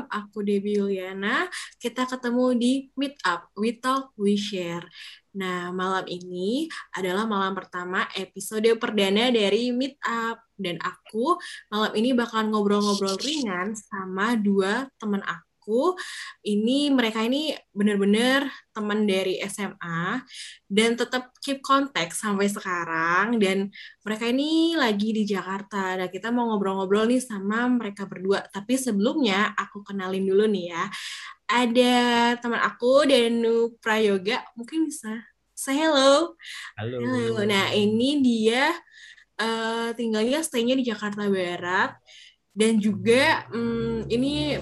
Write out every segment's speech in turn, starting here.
malam. Aku Debbie Yuliana. Kita ketemu di Meet Up, We Talk, We Share. Nah, malam ini adalah malam pertama episode perdana dari Meet Up. Dan aku malam ini bakalan ngobrol-ngobrol ringan sama dua teman aku aku ini mereka ini benar-benar teman dari SMA dan tetap keep kontak sampai sekarang dan mereka ini lagi di Jakarta. Dan kita mau ngobrol-ngobrol nih sama mereka berdua. Tapi sebelumnya aku kenalin dulu nih ya. Ada teman aku Danu Prayoga. Mungkin bisa say hello. Halo, halo. nah ini dia uh, tinggalnya stay-nya di Jakarta Barat. Dan juga um, ini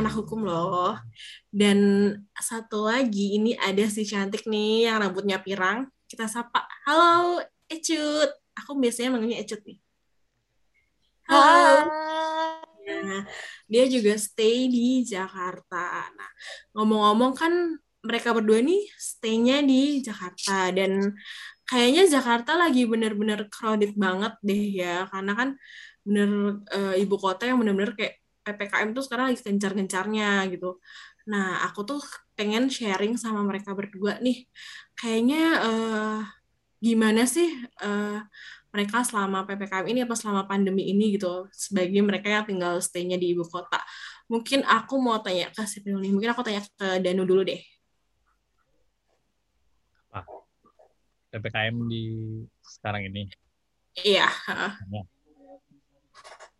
anak hukum loh. Dan satu lagi ini ada si cantik nih yang rambutnya pirang. Kita sapa. Halo, Ecut. Aku biasanya manggilnya Ecut nih. Halo. Nah, dia juga stay di Jakarta. Nah, ngomong-ngomong kan mereka berdua nih stay-nya di Jakarta dan kayaknya Jakarta lagi bener-bener crowded banget deh ya karena kan bener uh, ibu kota yang bener-bener kayak PPKM tuh sekarang lagi gencar-gencarnya gitu. Nah, aku tuh pengen sharing sama mereka berdua nih. Kayaknya uh, gimana sih uh, mereka selama PPKM ini apa selama pandemi ini gitu sebagai mereka yang tinggal stay-nya di ibu kota. Mungkin aku mau tanya ke si nih. Mungkin aku tanya ke Danu dulu deh. Apa? PPKM di sekarang ini? Iya. Nah,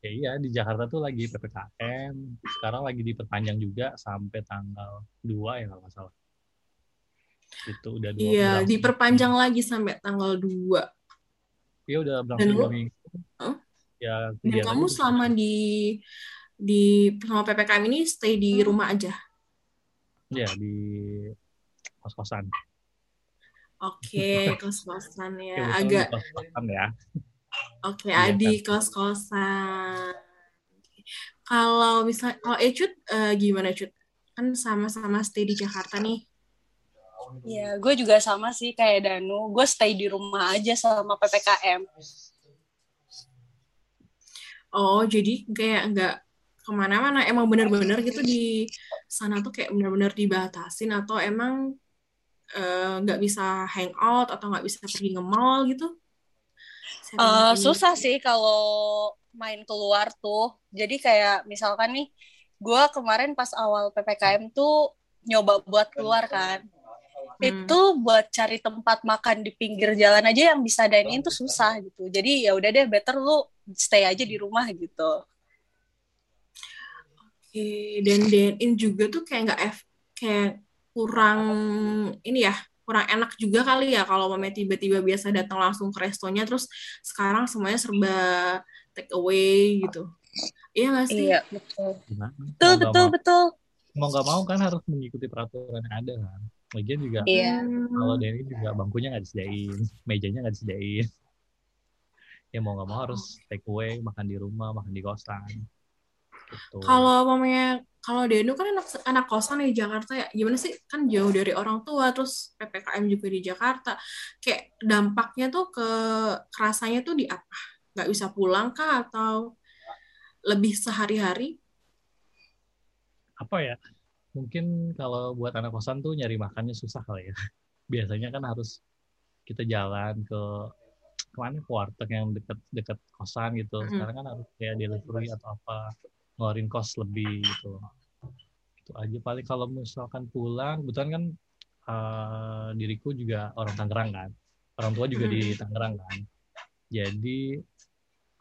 ya iya di Jakarta tuh lagi ppkm sekarang lagi diperpanjang juga sampai tanggal 2 ya kalau nggak salah. Itu udah dua iya diperpanjang lagi sampai tanggal 2 iya udah berlangsung dua minggu. Huh? ya Dan kamu selama di di selama ppkm ini stay di hmm. rumah aja? Ya di kos kosan oke okay, kos kosan ya, ya agak kos kosan ya Oke, okay, iya, Adi kan. kos-kosan. Kalau misal kalau Ecut uh, gimana Cut? Kan sama-sama stay di Jakarta nih. Iya, gue juga sama sih kayak Danu. Gue stay di rumah aja sama PPKM. Oh, jadi kayak nggak ke mana-mana. Emang bener-bener gitu di sana tuh kayak bener-bener dibatasin atau emang eh, nggak uh, bisa hangout atau nggak bisa pergi nge mall gitu? Uh, susah sih kalau main keluar tuh. Jadi kayak misalkan nih, gue kemarin pas awal ppkm tuh nyoba buat keluar kan. Hmm. Itu buat cari tempat makan di pinggir jalan aja yang bisa dine in tuh susah gitu. Jadi ya udah deh, better lu stay aja di rumah gitu. Oke, dan dine in juga tuh kayak nggak kayak kurang ini ya kurang enak juga kali ya kalau mama tiba-tiba biasa datang langsung ke restonya terus sekarang semuanya serba take away gitu. Iya nggak sih? Iya betul. Nah, betul betul mau, betul. Mau nggak mau kan harus mengikuti peraturan yang ada kan. Lagian juga iya. kalau dari juga bangkunya nggak disediain mejanya nggak disediain. Ya mau nggak mau harus take away makan di rumah makan di kosan gitu. kalau mamanya kalau Denu kan anak anak kosan di Jakarta ya. Gimana sih? Kan jauh dari orang tua terus ppkm juga di Jakarta. Kayak dampaknya tuh ke kerasanya tuh di apa? Nggak bisa pulang kah? Atau lebih sehari-hari? Apa ya? Mungkin kalau buat anak kosan tuh nyari makannya susah kali ya. Biasanya kan harus kita jalan ke ke mana? Ke warteg yang dekat dekat kosan gitu. Sekarang kan harus kayak delivery atau apa ngeluarin kos lebih gitu. Itu aja. Paling kalau misalkan pulang kebetulan kan uh, diriku juga orang Tangerang kan. Orang tua juga di hmm. Tangerang kan. Jadi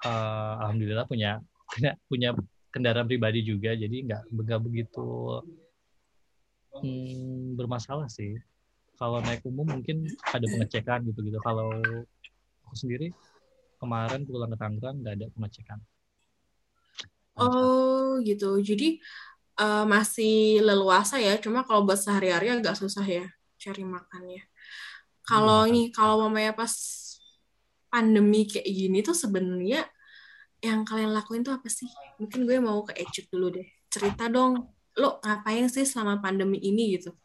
uh, alhamdulillah punya punya punya kendaraan pribadi juga. Jadi nggak nggak begitu hmm, bermasalah sih. Kalau naik umum mungkin ada pengecekan gitu gitu kalau aku sendiri kemarin pulang ke Tangerang nggak ada pengecekan Oh gitu. Jadi uh, masih leluasa ya. Cuma kalau buat sehari-hari agak susah ya cari makannya. Kalau hmm. ini kalau mamanya pas pandemi kayak gini tuh sebenarnya yang kalian lakuin tuh apa sih? Mungkin gue mau ke Ecut dulu deh. Cerita dong, lo ngapain sih selama pandemi ini gitu?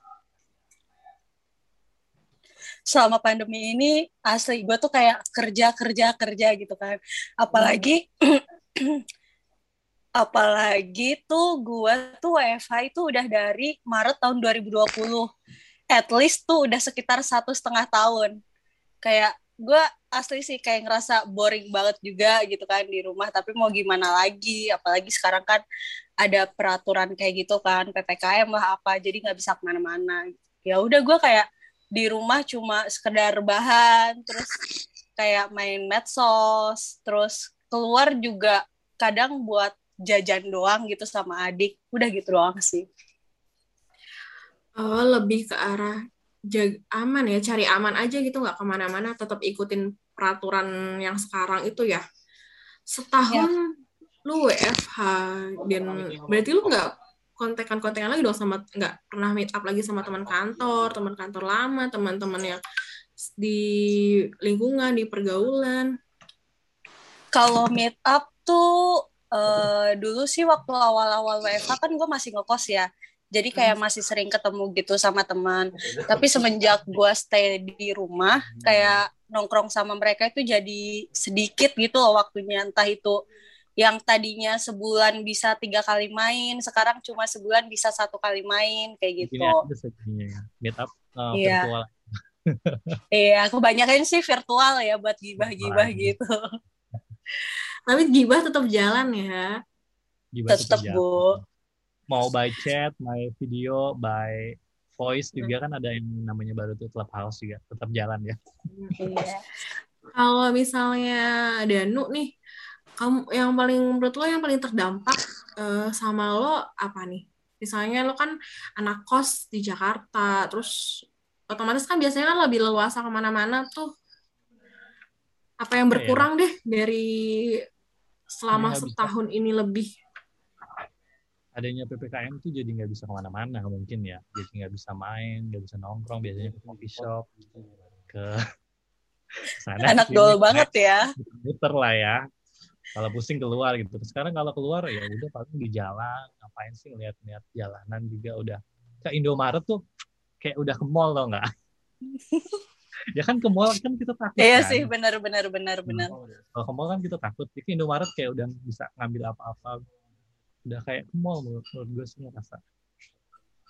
selama pandemi ini asli gue tuh kayak kerja kerja kerja gitu kan apalagi apalagi tuh gue tuh WFH itu udah dari Maret tahun 2020 at least tuh udah sekitar satu setengah tahun. Kayak gue asli sih kayak ngerasa boring banget juga gitu kan di rumah tapi mau gimana lagi? Apalagi sekarang kan ada peraturan kayak gitu kan ppkm lah apa jadi nggak bisa ke mana-mana. Ya udah gue kayak di rumah cuma sekedar bahan terus kayak main medsos terus keluar juga kadang buat jajan doang gitu sama adik. Udah gitu doang sih. Oh lebih ke arah jag aman ya cari aman aja gitu nggak ke mana-mana tetap ikutin peraturan yang sekarang itu ya. Setahun ya. lu WFH dan berarti lu nggak kontekan-kontekan lagi dong sama nggak pernah meet up lagi sama teman kantor teman kantor lama teman-teman yang di lingkungan di pergaulan. Kalau meet up tuh uh, dulu sih waktu awal-awal WFH kan gue masih ngekos ya. Jadi kayak masih sering ketemu gitu sama teman. Tapi semenjak gue stay di rumah kayak nongkrong sama mereka itu jadi sedikit gitu loh waktunya. Entah itu yang tadinya sebulan bisa tiga kali main sekarang cuma sebulan bisa satu kali main kayak gitu. meet up uh, iya. virtual. Iya kebanyakan sih virtual ya buat gibah-gibah gitu tapi gibah tetap jalan ya gibah tetap bu mau by chat, by video, by voice juga kan ada yang namanya baru tuh clubhouse juga tetap jalan ya. Iya. Kalau misalnya Danu nih, kamu yang paling menurut lo yang paling terdampak uh, sama lo apa nih? Misalnya lo kan anak kos di Jakarta, terus otomatis kan biasanya kan lebih leluasa ke mana-mana tuh. Apa yang iya, iya. berkurang ya, deh dari selama ya, setahun bisa. ini lebih? adanya ppkm tuh jadi nggak bisa ke mana-mana mungkin ya. Jadi nggak bisa main nggak bisa nongkrong. Biasanya ke coffee shop ke sana anak gaul banget ya. Muter lah ya. Kalau pusing keluar gitu. Sekarang kalau keluar ya udah paling di jalan. Ngapain sih ngeliat-ngeliat jalanan juga udah. Ke Indomaret tuh kayak udah ke mall tau nggak ya kan ke mall kan kita takut iya kan? sih benar benar benar benar. kalau ke mall kan kita takut. Jadi Indomaret kayak udah bisa ngambil apa-apa. Udah kayak ke mall menurut, menurut gue sih ngerasa.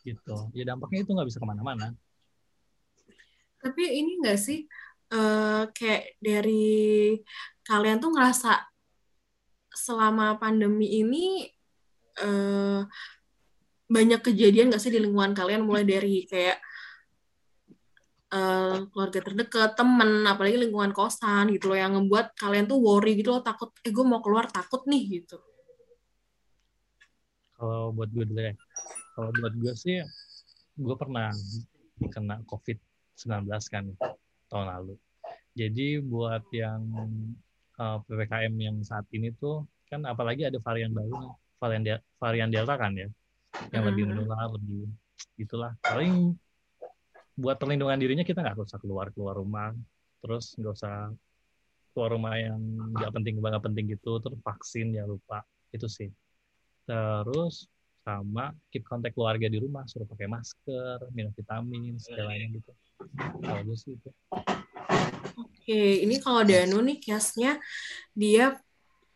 Gitu. Ya dampaknya itu nggak bisa ke mana-mana. Tapi ini enggak sih uh, kayak dari kalian tuh ngerasa selama pandemi ini uh, banyak kejadian nggak sih di lingkungan kalian? Mulai dari kayak uh, keluarga terdekat, temen, apalagi lingkungan kosan gitu loh yang ngebuat kalian tuh worry gitu loh takut, eh gue mau keluar takut nih gitu. Kalau buat gue dulu ya kalau buat gue sih gue pernah kena covid 19 kan tahun lalu. Jadi buat yang uh, ppkm yang saat ini tuh kan apalagi ada varian baru varian de varian delta kan ya yang lebih hmm. menular lebih itulah paling buat perlindungan dirinya kita nggak usah keluar keluar rumah. Terus nggak usah keluar rumah yang nggak penting banget penting gitu terus vaksin ya lupa. Itu sih. Terus sama keep kontak keluarga di rumah suruh pakai masker minum vitamin segalanya gitu. Kalau sih itu. Oke ini kalau Danu nih case-nya dia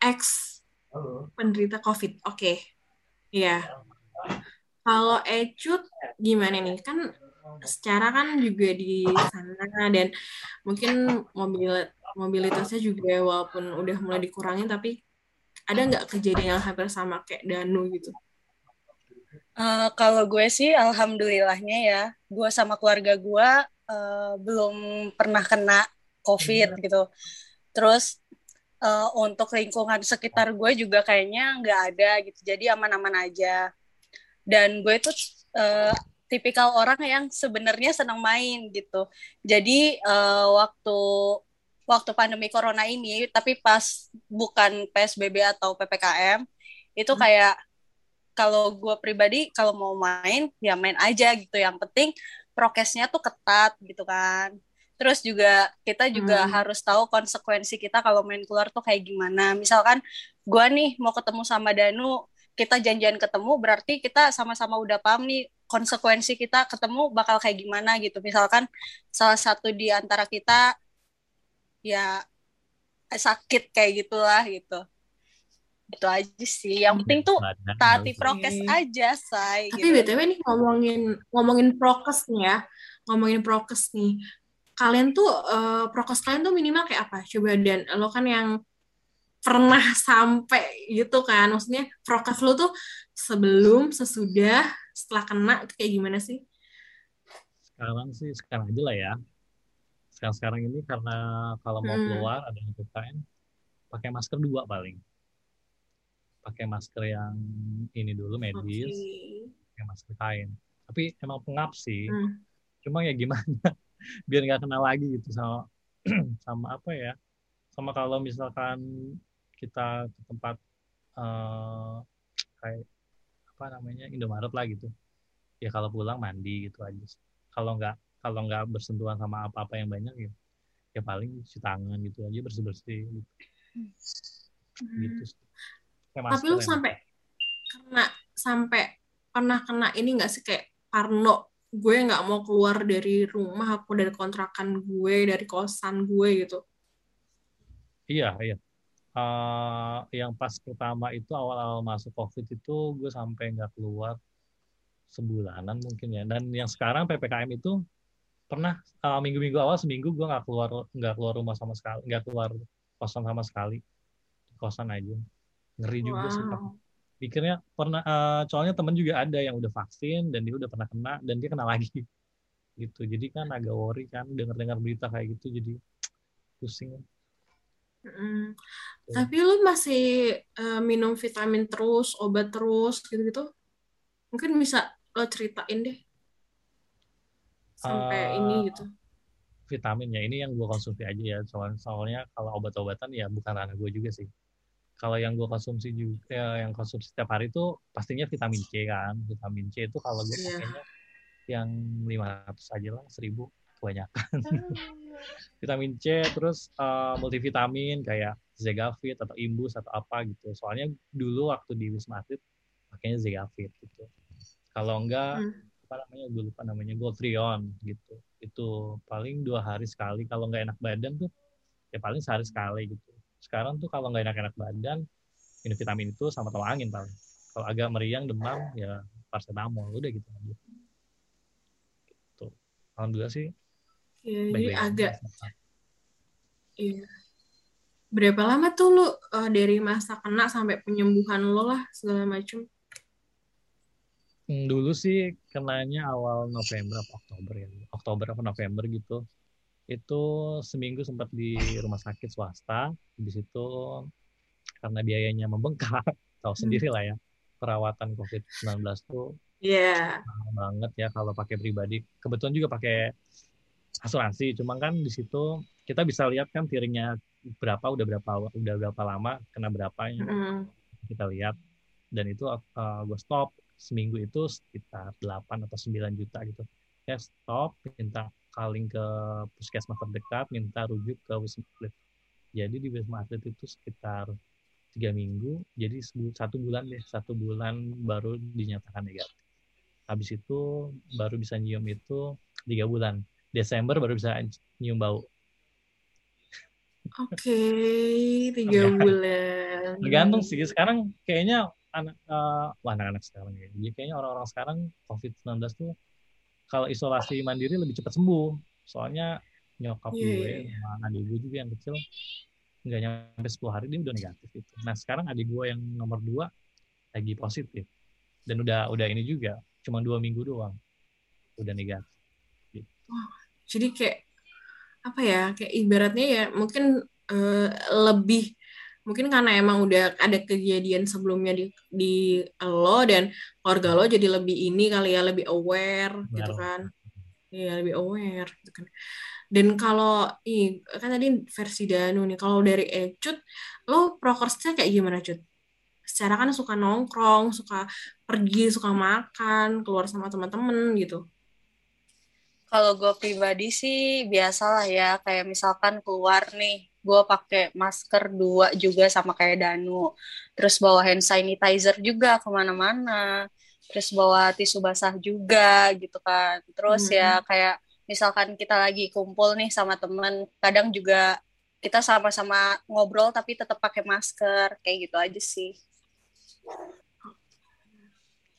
ex penderita covid. Oke. Iya. kalau Ecut gimana nih? Kan secara kan juga di sana dan mungkin mobil mobilitasnya juga walaupun udah mulai dikurangin tapi ada nggak kejadian yang hampir sama kayak Danu gitu? Uh, kalau gue sih alhamdulillahnya ya, gue sama keluarga gue uh, belum pernah kena COVID hmm. gitu. Terus uh, untuk lingkungan sekitar gue juga kayaknya nggak ada gitu, jadi aman-aman aja. Dan gue tuh uh, tipikal orang yang sebenarnya senang main gitu. Jadi uh, waktu waktu pandemi corona ini tapi pas bukan PSBB atau PPKM itu hmm. kayak kalau gue pribadi kalau mau main ya main aja gitu yang penting prokesnya tuh ketat gitu kan terus juga kita juga hmm. harus tahu konsekuensi kita kalau main keluar tuh kayak gimana misalkan gue nih mau ketemu sama Danu kita janjian ketemu berarti kita sama-sama udah paham nih konsekuensi kita ketemu bakal kayak gimana gitu. Misalkan salah satu di antara kita ya sakit kayak gitulah gitu. Gitu aja sih. Yang penting tuh taati prokes aja say tapi gitu. btw nih ngomongin ngomongin prokes nih ya. Ngomongin prokes nih. Kalian tuh uh, prokes kalian tuh minimal kayak apa? Coba dan. Lo kan yang pernah sampai gitu kan maksudnya prokes lo tuh sebelum sesudah setelah kena itu kayak gimana sih sekarang sih sekarang aja lah ya sekarang sekarang ini karena kalau mau hmm. keluar ada yang pakai masker dua paling pakai masker yang ini dulu medis, okay. pakai masker kain. Tapi emang pengap sih. Hmm. Cuma ya gimana biar nggak kena lagi gitu sama sama apa ya? Sama kalau misalkan kita ke tempat uh, kayak apa namanya Indomaret lah gitu. Ya kalau pulang mandi gitu aja. Kalau nggak kalau nggak bersentuhan sama apa-apa yang banyak ya ya paling cuci tangan gitu aja bersih bersih gitu. Hmm. gitu tapi lu sampai kena sampai pernah kena ini nggak sih kayak Parno gue nggak mau keluar dari rumah aku dari kontrakan gue dari kosan gue gitu iya iya uh, yang pas pertama itu awal-awal masuk covid itu gue sampai nggak keluar sebulanan mungkin ya. Dan yang sekarang ppkm itu pernah uh, minggu-minggu awal seminggu gue nggak keluar nggak keluar rumah sama sekali nggak keluar kosan sama sekali. Kosan aja. Ngeri juga wow. sih pikirnya pernah uh, soalnya temen juga ada yang udah vaksin dan dia udah pernah kena dan dia kena lagi. Gitu. Jadi kan agak worry kan dengar-dengar berita kayak gitu jadi pusing mm. tapi lu masih uh, minum vitamin terus obat terus gitu-gitu mungkin bisa lo ceritain deh. Sampai uh, ini gitu. vitaminnya ini yang gue konsumsi aja ya. Soalnya soalnya kalau obat-obatan ya bukan ranah gue juga sih. Kalau yang gue konsumsi juga ya, yang konsumsi setiap hari itu pastinya vitamin C kan. Vitamin C itu kalau gue yeah. pakainya yang 500 aja lah 1000 kebanyakan. Oh. Vitamin C terus uh, multivitamin kayak Zegavit atau Imbus atau apa gitu. Soalnya dulu waktu di Wisma Atlet pakainya Zegavit gitu. Kalau enggak hmm. apa namanya gue lupa namanya Goldrion gitu. Itu paling dua hari sekali. Kalau enggak enak badan tuh ya paling sehari sekali gitu. Sekarang tuh kalau nggak enak-enak badan minum vitamin itu sama tolak angin paling. Kalau agak meriang demam ya paracetamol udah gitu aja. Gitu. Alhamdulillah sih ya, baik -baik agak iya. Berapa lama tuh lu uh, dari masa kena sampai penyembuhan lo lah segala macam hmm, dulu sih kenanya awal November atau Oktober ya? Oktober atau November gitu. Itu seminggu sempat di rumah sakit swasta. Di situ karena biayanya membengkak tahu hmm. sendiri lah ya perawatan COVID-19 tuh yeah. banget ya kalau pakai pribadi. Kebetulan juga pakai asuransi. Cuma kan di situ kita bisa lihat kan tiringnya berapa udah berapa udah berapa lama kena berapa ya mm. kita lihat. Dan itu uh, eh, gue stop seminggu itu sekitar 8 atau 9 juta gitu. Ya stop minta calling ke puskesmas terdekat minta rujuk ke wisma atlet. Jadi di wisma atlet itu sekitar tiga minggu jadi satu bulan deh satu bulan baru dinyatakan negatif. Habis itu baru bisa nyium itu tiga bulan Desember baru bisa nyium bau Oke, okay, tiga bulan. Tergantung sih. Sekarang kayaknya anak, uh, wah anak-anak sekarang ya. Jadi kayaknya orang-orang sekarang COVID-19 tuh kalau isolasi mandiri lebih cepat sembuh soalnya nyokap yeah. gue iya, iya. sama adik gue juga yang kecil nggak nyampe 10 hari dia udah negatif itu nah sekarang adik gue yang nomor dua lagi positif dan udah udah ini juga cuma dua minggu doang udah negatif gitu. oh, jadi kayak apa ya kayak ibaratnya ya mungkin uh, lebih mungkin karena emang udah ada kejadian sebelumnya di di lo dan keluarga lo jadi lebih ini kali ya lebih aware gitu kan. Iya lebih aware gitu kan. Dan kalau ih kan tadi versi Danu nih kalau dari Ecut lo prokersnya kayak gimana Cut secara kan suka nongkrong suka pergi suka makan keluar sama teman-teman gitu kalau gue pribadi sih biasalah ya kayak misalkan keluar nih gue pakai masker dua juga sama kayak Danu. Terus bawa hand sanitizer juga ke mana-mana. Terus bawa tisu basah juga gitu kan. Terus ya hmm. ya kayak misalkan kita lagi kumpul nih sama temen kadang juga kita sama-sama ngobrol tapi tetap pakai masker kayak gitu aja sih.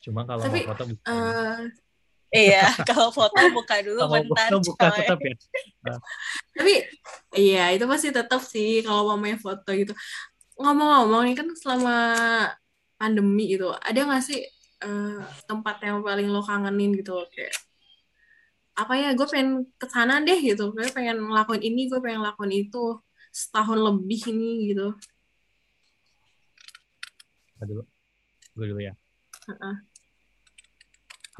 Cuma kalau Tapi, foto buka Eh, iya kalau foto buka dulu kalau bentar foto buka coy. tetap ya? Tapi iya itu pasti tetap sih kalau mamanya foto gitu. Ngomong-ngomong nih kan selama pandemi gitu ada nggak sih eh, tempat yang paling lo kangenin gitu? Kayak apa ya gue pengen ke sana deh gitu. Gue pengen ngelakuin ini gue pengen ngelakuin itu setahun lebih ini gitu. Dulu gue dulu ya. Heeh.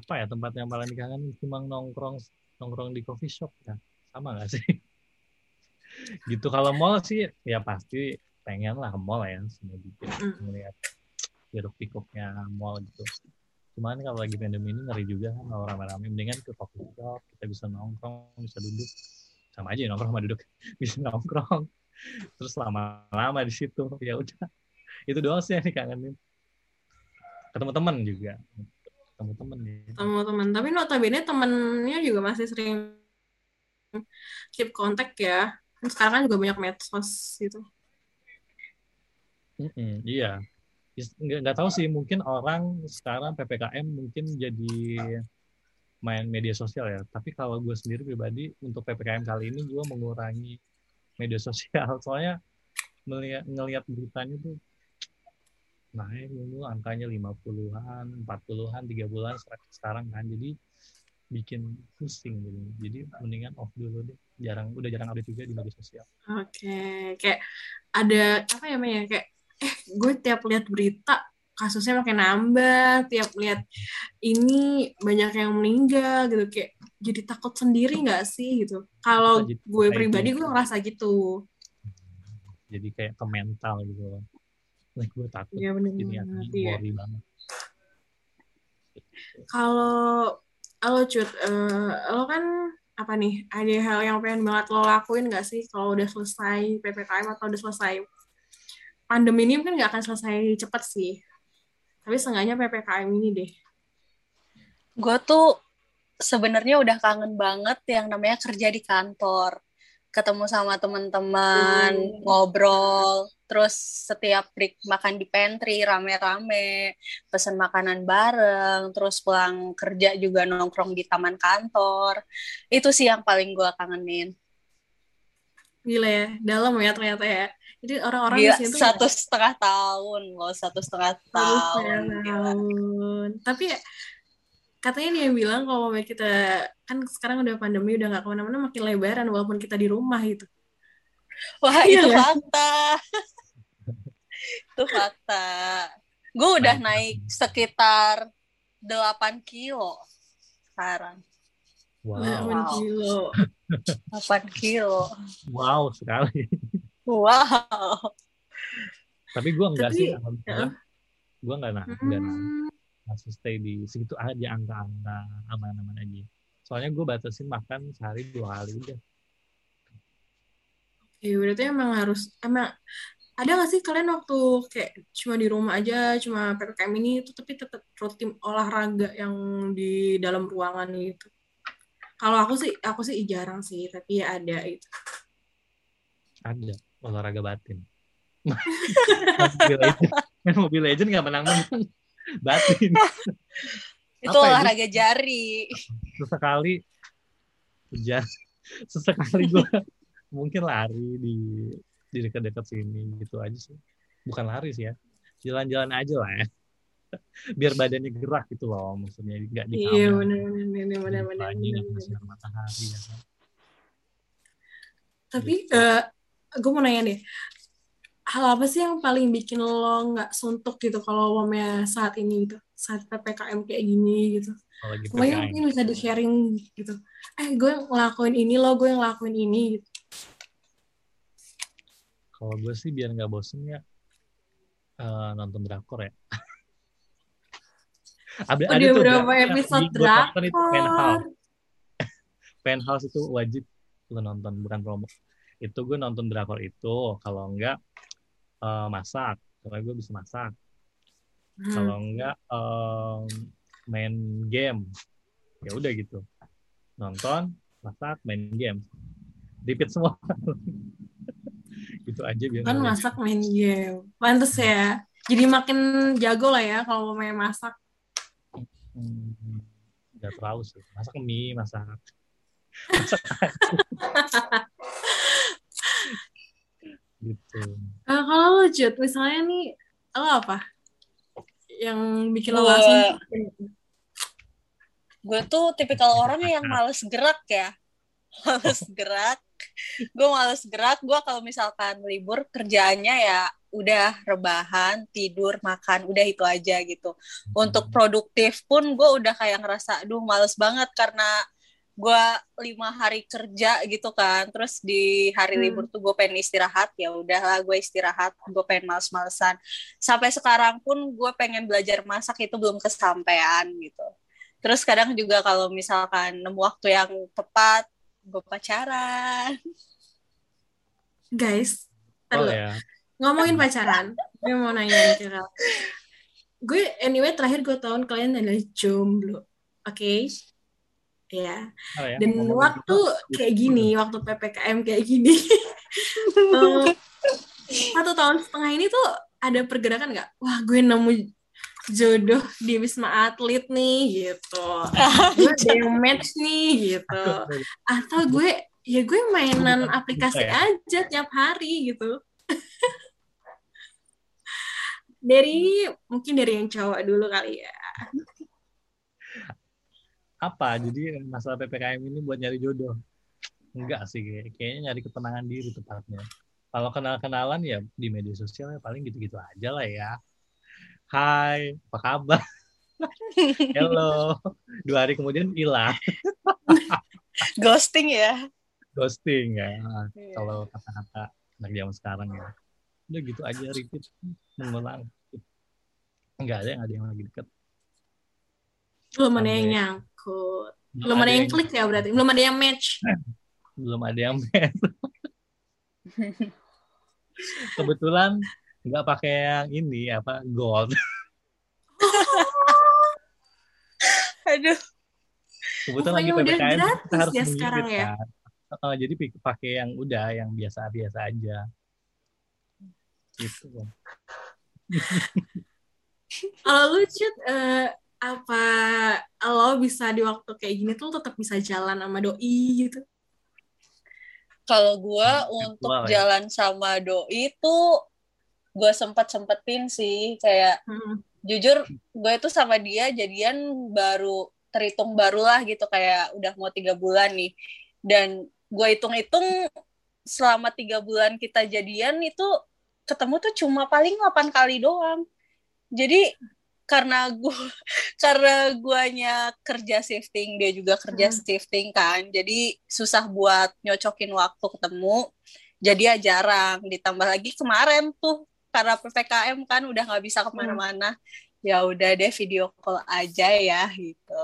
Apa ya tempat yang paling dikangenin? Cuma nongkrong nongkrong di coffee shop ya? Sama nggak sih? Gitu kalau mall sih ya pasti pengen lah ke mall ya semua gitu ngeliat hiruk pikuknya mall gitu. Cuman kalau lagi pandemi ini ngeri juga kan kalau rame-rame mendingan ke coffee shop kita bisa nongkrong bisa duduk. Sama aja nongkrong sama duduk bisa nongkrong. Terus lama-lama di situ ya udah. Itu doang sih yang dikangenin. Ketemu teman juga ketemu teman gitu. sama teman tapi notabene temennya juga masih sering keep kontak ya. Sekarang kan juga banyak medsos gitu. Mm-mm, iya. Is- nggak nggak tahu sih mungkin orang sekarang ppkm mungkin jadi main media sosial ya. Tapi kalau gue sendiri pribadi untuk ppkm kali ini gue mengurangi media sosial. Soalnya melihat ngelihat beritanya tuh naik dulu angkanya 50-an 40-an 30-an sekarang kan. Jadi bikin pusing gitu jadi mendingan off dulu deh. Jarang udah jarang update juga di media sosial. Oke, kayak ada apa ya namanya kayak eh gue tiap lihat berita kasusnya makin nambah, tiap lihat ini banyak yang meninggal gitu. Kayak jadi takut sendiri nggak sih gitu. Kalau Jadi gue kayak pribadi gitu. gue ngerasa gitu. jadi kayak ke mental gitu loh. Nah, gue takut Iya jadi hati Iya. worry banget. Kalau lo cut, eh, lo kan apa nih? Ada hal yang pengen banget lo lakuin nggak sih kalau udah selesai ppkm atau udah selesai pandemi ini kan nggak akan selesai cepet sih. Tapi seenggaknya ppkm ini deh. gue tuh sebenarnya udah kangen banget yang namanya kerja di kantor ketemu sama teman-teman Hmm. ngobrol terus setiap break makan di pantry rame-rame pesen makanan bareng terus pulang kerja juga nongkrong di taman kantor itu sih yang paling gue kangenin Gila ya, dalam ya ternyata ya. Jadi orang-orang di sini tuh satu setengah tahun loh satu setengah tahun tahun. Tapi ya, katanya dia bilang kalau kita kan sekarang udah pandemi udah nggak ke mana-mana makin lebaran walaupun kita di rumah gitu. Wah, Iya itu nggak? fakta. itu fakta. Gue udah naik sekitar 8 kilo sekarang. Wow, Delapan Wow. kilo. 8 kilo. wow sekali. Wow. Tapi gue enggak Tapi, sih, alhamdulillah. Gue enggak nah, enggak nah. Hmm, Masih stay di segitu aja angka-angka aman-aman aja. Soalnya gue batasin makan sehari dua kali udah. ya berarti emang harus emang ada nggak sih kalian waktu kayak cuma di rumah aja cuma ppkm ini itu tapi tetap rutin olahraga yang di dalam ruangan gitu. Kalau aku sih aku sih jarang sih tapi ya ada itu. Ada olahraga batin. Mobile Legend, main Mobile Legend nggak menang-menang. Batin. Itu Apa ya, olahraga jari. Sesekali, ja, sesekali gue mungkin lari di di dekat-dekat sini gitu aja sih. Bukan lari sih ya, jalan-jalan aja lah ya. Biar badannya gerak gitu loh, maksudnya nggak di Iya kamar. benar benar matahari ya kan. Tapi Gitu. gue mau nanya deh, hal apa sih yang paling bikin lo nggak suntuk gitu kalau mamanya saat ini gitu, saat ppkm kayak gini gitu? Kalau lagi Pokoknya mungkin bisa di sharing gitu. Eh gue ngelakuin ini lo, gue ngelakuin ini gitu. Kalau gue sih biar nggak bosen ya eh, nonton drakor ya. ada, Udah tuh berapa drakor episode tonton itu drakor? Penthouse. Penthouse itu wajib lo nonton, bukan promo. Itu gue nonton drakor itu. Kalau enggak eh, masak, karena gue bisa masak. Hmm. Kalau enggak em, main game, ya udah gitu. Nonton, masak, main game. Repeat semua. itu aja biar kan masak main game pantes ya jadi makin jago lah ya kalau main masak Hmm, terlalu sih. Masak mie, masak. masak gitu. Eh, kalau lo Jut, misalnya nih lo apa? Yang bikin lo Gua- langsung gue tuh tipikal orang yang males gerak ya. Males gerak. Gue males gerak. Gue kalau misalkan libur kerjaannya ya udah rebahan tidur makan udah itu aja gitu. Untuk produktif pun gue udah kayak ngerasa aduh males banget karena gue lima hari kerja gitu kan terus di hari Hmm. libur tuh gue pengen istirahat ya udahlah gue istirahat gue pengen males-malesan. Sampai sekarang pun gue pengen belajar masak itu belum kesampaian gitu. Terus kadang juga kalau misalkan nemu waktu yang tepat gue pacaran. Guys Oh ya. ngomongin pacaran gue mau nanya gue anyway terakhir gue tahun kalian adalah jomblo oke ya Oh ya. dan ngomongin waktu gitu. kayak gini waktu ppkm kayak gini. Eh, satu tahun setengah ini tuh ada pergerakan nggak? Wah gue nemu jodoh di wisma atlet nih gitu. Gue ada yang match nih gitu. Atau gue ya gue mainan aplikasi ya? aja tiap hari gitu. Dari mungkin dari yang cowok dulu kali ya Apa? Jadi masalah PPKM ini buat nyari jodoh? Enggak sih, kayak- kayaknya nyari ketenangan diri tepatnya. Kalau kenal-kenalan ya di media sosial ya paling gitu-gitu aja lah ya. Hai, apa kabar? Hello. Dua hari kemudian hilang. ghosting ya Ghosting ya. Iya. Kalau kata-kata anak zaman sekarang ya. Udah gitu aja repeat. Mengulang. Enggak ada yang ada yang lagi deket. Belum ada yang nyangkut belum ada yang klik ya berarti belum ada yang match belum ada yang match. Kebetulan nggak pakai yang ini apa gold. aduh Kebetulan lagi udah PPKM kita gratis harus ya sekarang ya? kan. Jadi pakai yang udah yang biasa-biasa aja. Gitu. kalau lu Cut, eh, apa lo bisa di waktu kayak gini tuh tetap bisa jalan sama doi gitu kalau gue Hmm, untuk virtual ya? jalan sama doi itu gue sempet sempetin sih kayak Hmm. jujur gue itu sama dia jadian baru terhitung barulah gitu kayak udah mau tiga bulan nih dan gue hitung-hitung selama tiga bulan kita jadian itu ketemu tuh cuma paling 8 kali doang jadi karena gue karena guanya kerja shifting dia juga kerja Hmm. shifting kan. Jadi susah buat nyocokin waktu ketemu. Jadi ya jarang. Ditambah lagi kemarin tuh karena ppkm kan udah nggak bisa ke mana-mana. Ya udah deh video call aja ya gitu.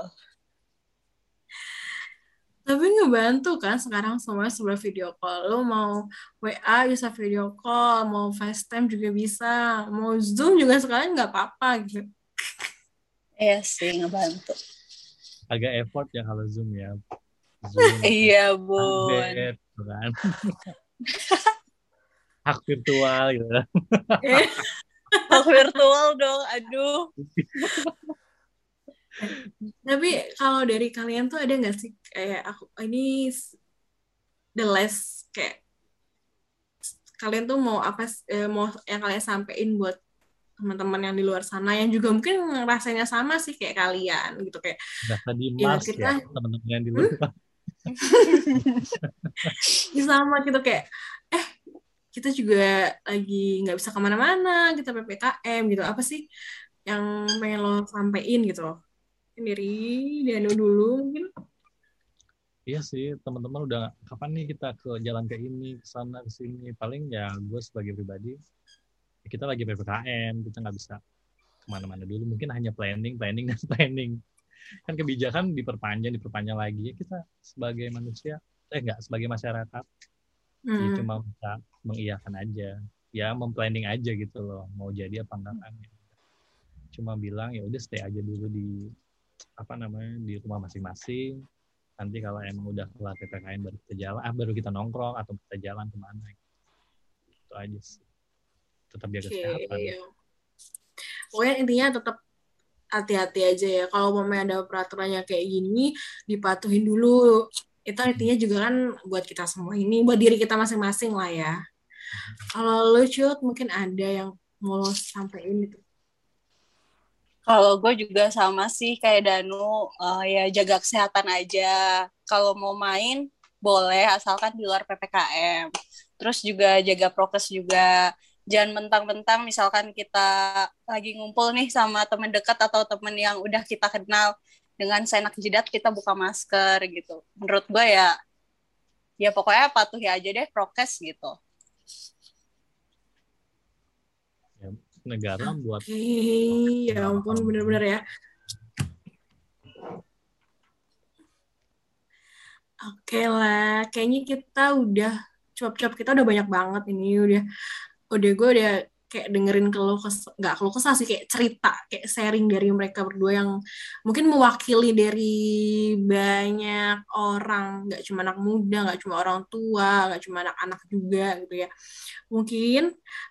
Tapi ngebantu kan sekarang semuanya sebelah video call. Lo mau WA bisa video call mau FaceTime juga bisa mau Zoom juga sekarang nggak apa-apa gitu Iya sih ngebantu Agak effort ya kalau Zoom ya. Zoom, iya bun update, gitu kan. Hak virtual gitu. Hak virtual dong aduh Tapi kalau dari kalian tuh ada nggak sih kayak aku ini the less kayak kalian tuh mau apa eh, mau yang kalian sampein buat teman-teman yang di luar sana yang juga mungkin rasanya sama sih kayak kalian gitu. Kayak Berasa di Ya, kita- ya, teman-teman yang di luar. ya sama gitu kayak eh kita juga lagi nggak bisa ke mana-mana kita ppkm gitu. Apa sih yang pengen lo sampein gitu? Loh dari Danu dulu mungkin. Iya sih, teman-teman udah kapan nih kita ke jalan ke ini, ke sana, ke sini. Paling ya gue sebagai pribadi, kita lagi PPKM, kita nggak bisa ke mana-mana dulu. Mungkin hanya planning, planning, dan planning. Kan kebijakan diperpanjang, diperpanjang lagi. Ya kita sebagai manusia, eh nggak, sebagai masyarakat, ya Hmm. cuma bisa mengiyakan aja. Ya memplanning aja gitu loh, mau jadi apa enggak kan. Cuma bilang ya udah stay aja dulu di apa namanya di rumah masing-masing nanti kalau emang udah kelar ppkm baru kita jalan ah, baru kita nongkrong atau kita jalan ke mana itu aja sih tetap jaga okay, kesehatan iya. pokoknya intinya tetap hati-hati aja ya kalau mau ada peraturannya kayak gini dipatuhin dulu itu artinya juga kan buat kita semua ini buat diri kita masing-masing lah ya kalau lo cut mungkin ada yang mau lo sampein itu kalau gue juga sama sih kayak Danu, uh, ya jaga kesehatan aja. Kalau mau main boleh asalkan di luar ppkm. Terus juga jaga prokes juga. Jangan mentang-mentang misalkan kita lagi ngumpul nih sama teman dekat atau teman yang udah kita kenal dengan senak jidat kita buka masker gitu. Menurut gue ya, ya pokoknya patuhi aja deh prokes gitu. negara buat ya ampun bener-bener ya Oke lah, kayaknya kita udah cuap-cuap kita udah banyak banget ini udah udah gue udah kayak dengerin kesah nggak keluh kesah sih kayak cerita kayak sharing dari mereka berdua yang mungkin mewakili dari banyak orang. Nggak cuma anak muda nggak cuma orang tua nggak cuma anak-anak juga gitu ya. Mungkin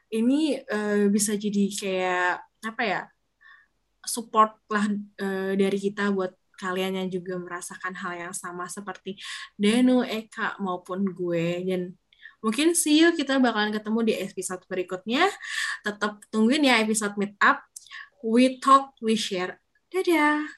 ini uh, bisa jadi kayak apa ya support lah uh, dari kita buat kalian yang juga merasakan hal yang sama seperti Danu, Eka maupun gue. Dan mungkin see you kita bakalan ketemu di episode berikutnya. Tetap tungguin ya episode meet up. We talk we share. Dadah